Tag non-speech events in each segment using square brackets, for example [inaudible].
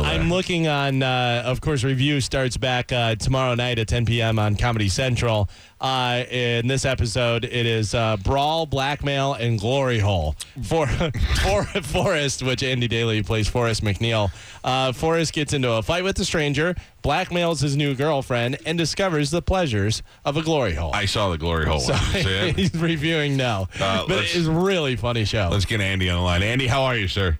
I'm looking on, uh, of course, review starts back uh, tomorrow night at 10 p.m. on Comedy Central. Uh, in this episode, it is uh, Brawl, Blackmail, and Glory Hole. For, [laughs] for Forrest, which Andy Daly plays Forrest McNeil. Uh, Forrest gets into a fight with a stranger, blackmails his new girlfriend, and discovers the pleasures of a glory hole. I saw the glory hole. so one. Did you see it? [laughs] he's reviewing now. Uh, but it's a really funny show. Let's get Andy on the line. Andy, how are you, sir?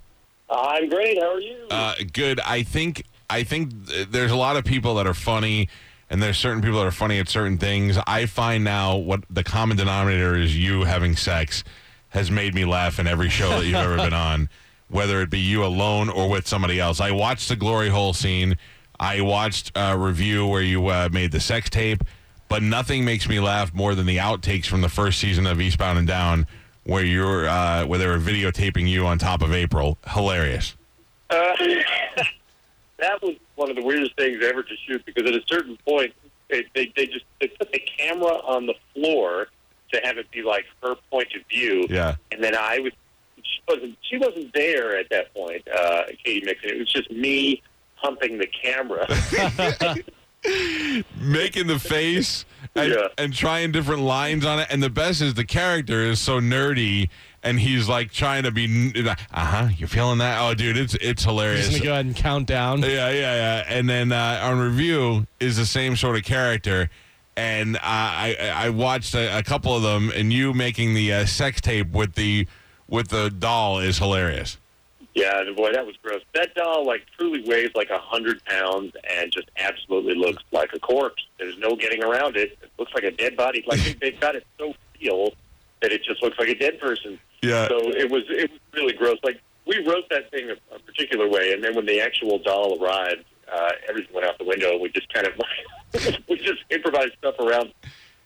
I'm great. How are you? Uh, good. I think I think there's a lot of people that are funny, and there's certain people that are funny at certain things. I find now what the common denominator is you having sex has made me laugh in every show that you've ever been on, [laughs] whether it be you alone or with somebody else. I watched the glory hole scene. I watched a review where you uh, made the sex tape, but nothing makes me laugh more than the outtakes from the first season of Eastbound and Down, where you're uh, where they were videotaping you on top of April. Hilarious. Uh, [laughs] that was one of the weirdest things ever to shoot because at a certain point, they, they, they just they put the camera on the floor to have it be like her point of view. Yeah. And then I was she wasn't she wasn't there at that point, uh, Katy Mixon. It was just me pumping the camera. [laughs] [laughs] making the face and, Yeah. and trying different lines on it. And the best is the character is so nerdy and he's like trying to be, uh huh, you're feeling that? Oh, dude, it's it's hilarious. Just gonna go ahead and count down. Yeah, yeah, yeah. And then uh, on review is the same sort of character. And uh, I I watched a, a couple of them, and you making the uh, sex tape with the with the doll is hilarious. Yeah, boy, that was gross. That doll like truly weighs like a hundred pounds and just absolutely looks like a corpse. There's no getting around it. It looks like a dead body. Like they- they've got it so real that it just looks like a dead person. Yeah. So it was it was really gross. Like we wrote that thing a, a particular way, and then when the actual doll arrived, uh, everything went out the window. and We just kind of [laughs] we just improvised stuff around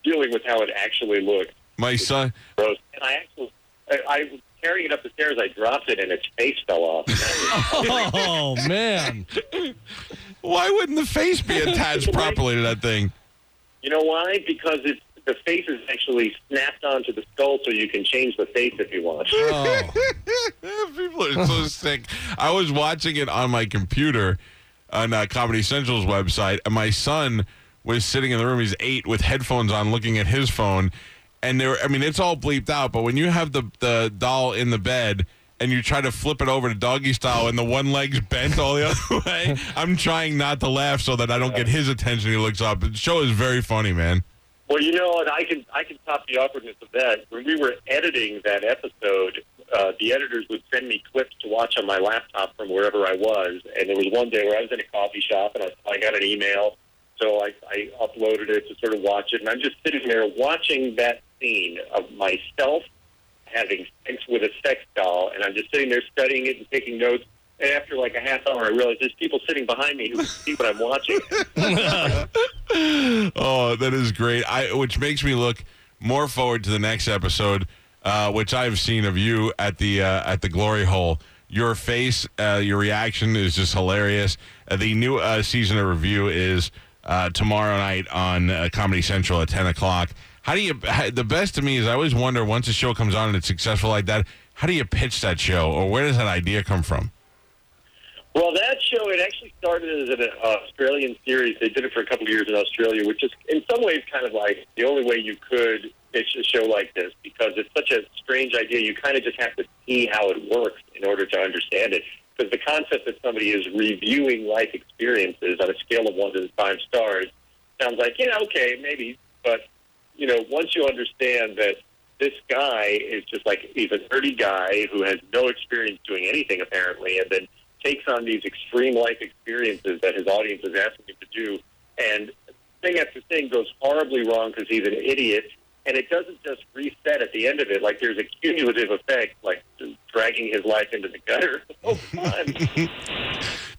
dealing with how it actually looked. My son, Gross. And I actually I, I was carrying it up the stairs. I dropped it, and its face fell off. Oh [laughs] man! why wouldn't the face be attached properly to that thing? You know why? Because it's the face is actually snapped onto the skull, so you can change the face if you want. Oh, People are so [laughs] sick. I was watching it on my computer on uh, Comedy Central's website, and my son was sitting in the room. He's eight with headphones on, looking at his phone, and there. I mean, it's all bleeped out. But when you have the the doll in the bed. And you try to flip it over to doggy style, and the one leg's [laughs] bent all the other [laughs] way. I'm trying not to laugh so that I don't get his attention. He looks up. The show is very funny, man. Well, you know what? I can I can top the awkwardness of that. When we were editing that episode, uh, the editors would send me clips to watch on my laptop from wherever I was. And there was one day where I was in a coffee shop and I, I got an email, so I, I uploaded it to sort of watch it. And I'm just sitting there watching that scene of myself having sex with a sex doll, and I'm just sitting there studying it and taking notes. And after like a half hour, I realized there's people sitting behind me who can see what I'm watching. [laughs] Oh, that is great. I which makes me look more forward to the next episode, uh, which I've seen of you at the uh, at the glory hole. Your face, uh, your reaction is just hilarious. Uh, the new uh, season of review is uh, tomorrow night on Comedy Central at ten o'clock. How do you? [laughs] The best to me is I always wonder once a show comes on and it's successful like that. How do you pitch that show, or where does that idea come from? Well, that show it actually started as an uh, Australian series. They did it for a couple of years in Australia, which is in some ways kind of like the only way you could pitch a show like this because it's such a strange idea. You kind of just have to see how it works in order to understand it. Because the concept that somebody is reviewing life experiences on a scale of one to five stars sounds like yeah, okay, maybe, but you know, once you understand that this guy is just like he's a nerdy guy who has no experience doing anything apparently, and then takes on these extreme life experiences that his audience is asking him to do, and thing after thing goes horribly wrong because he's an idiot, and it doesn't just reset at the end of it. Like there's a cumulative effect, like dragging his life into the gutter. [laughs] Oh, fun!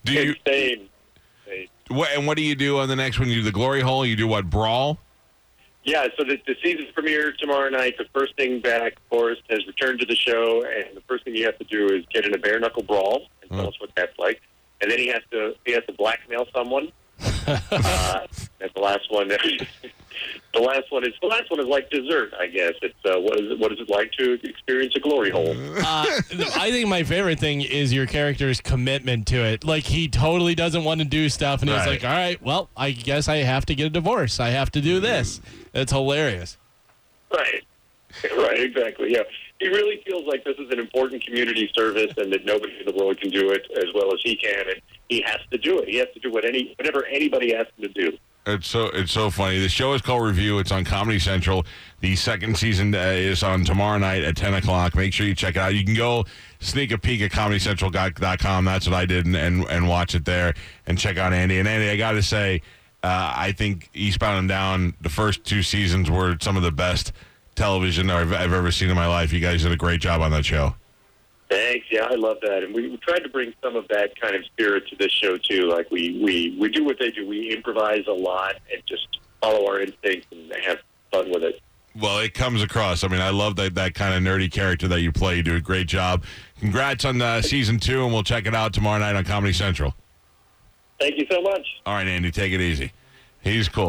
Do you? Insane. What, and what do you do on the next one? You do the glory hole. You do what? Brawl. Yeah, so the, the season premiere tomorrow night. The first thing back, Forrest has returned to the show, and the first thing you have to do is get in a bare knuckle brawl and tell Hmm. us what that's like. And then he has to he has to blackmail someone. [laughs] uh, that's the last one. [laughs] the last one is the last one is like dessert, I guess. It's uh, what is it, what is it like to experience a glory hole? [laughs] Uh, I think my favorite thing is your character's commitment to it. Like he totally doesn't want to do stuff, and he's Right. like, "All right, well, I guess I have to get a divorce. I have to do this." It's hilarious. Right. [laughs] Right, exactly. Yeah. He really feels like this is an important community service and that nobody in the world can do it as well as he can and he has to do it. He has to do what any whatever anybody asks him to do. It's so it's so funny. The show is called Review. It's on Comedy Central. The second season uh, is on tomorrow night at ten o'clock. Make sure you check it out. You can go sneak a peek at comedycentral.com. That's what I did, and, and and watch it there and check out Andy. And Andy, I got to say, uh, I think Eastbound and Down. The first two seasons were some of the best television I've, I've ever seen in my life. You guys did a great job on that show. Thanks. Yeah, I love that. And we, we tried to bring some of that kind of spirit to this show too. Like we, we, we do what they do. We improvise a lot and just follow our instincts and have fun with it. Well, it comes across. I mean, I love that that kind of nerdy character that you play. You do a great job. Congrats on uh, season two, and we'll check it out tomorrow night on Comedy Central. Thank you so much. All right, Andy, take it easy. He's cool.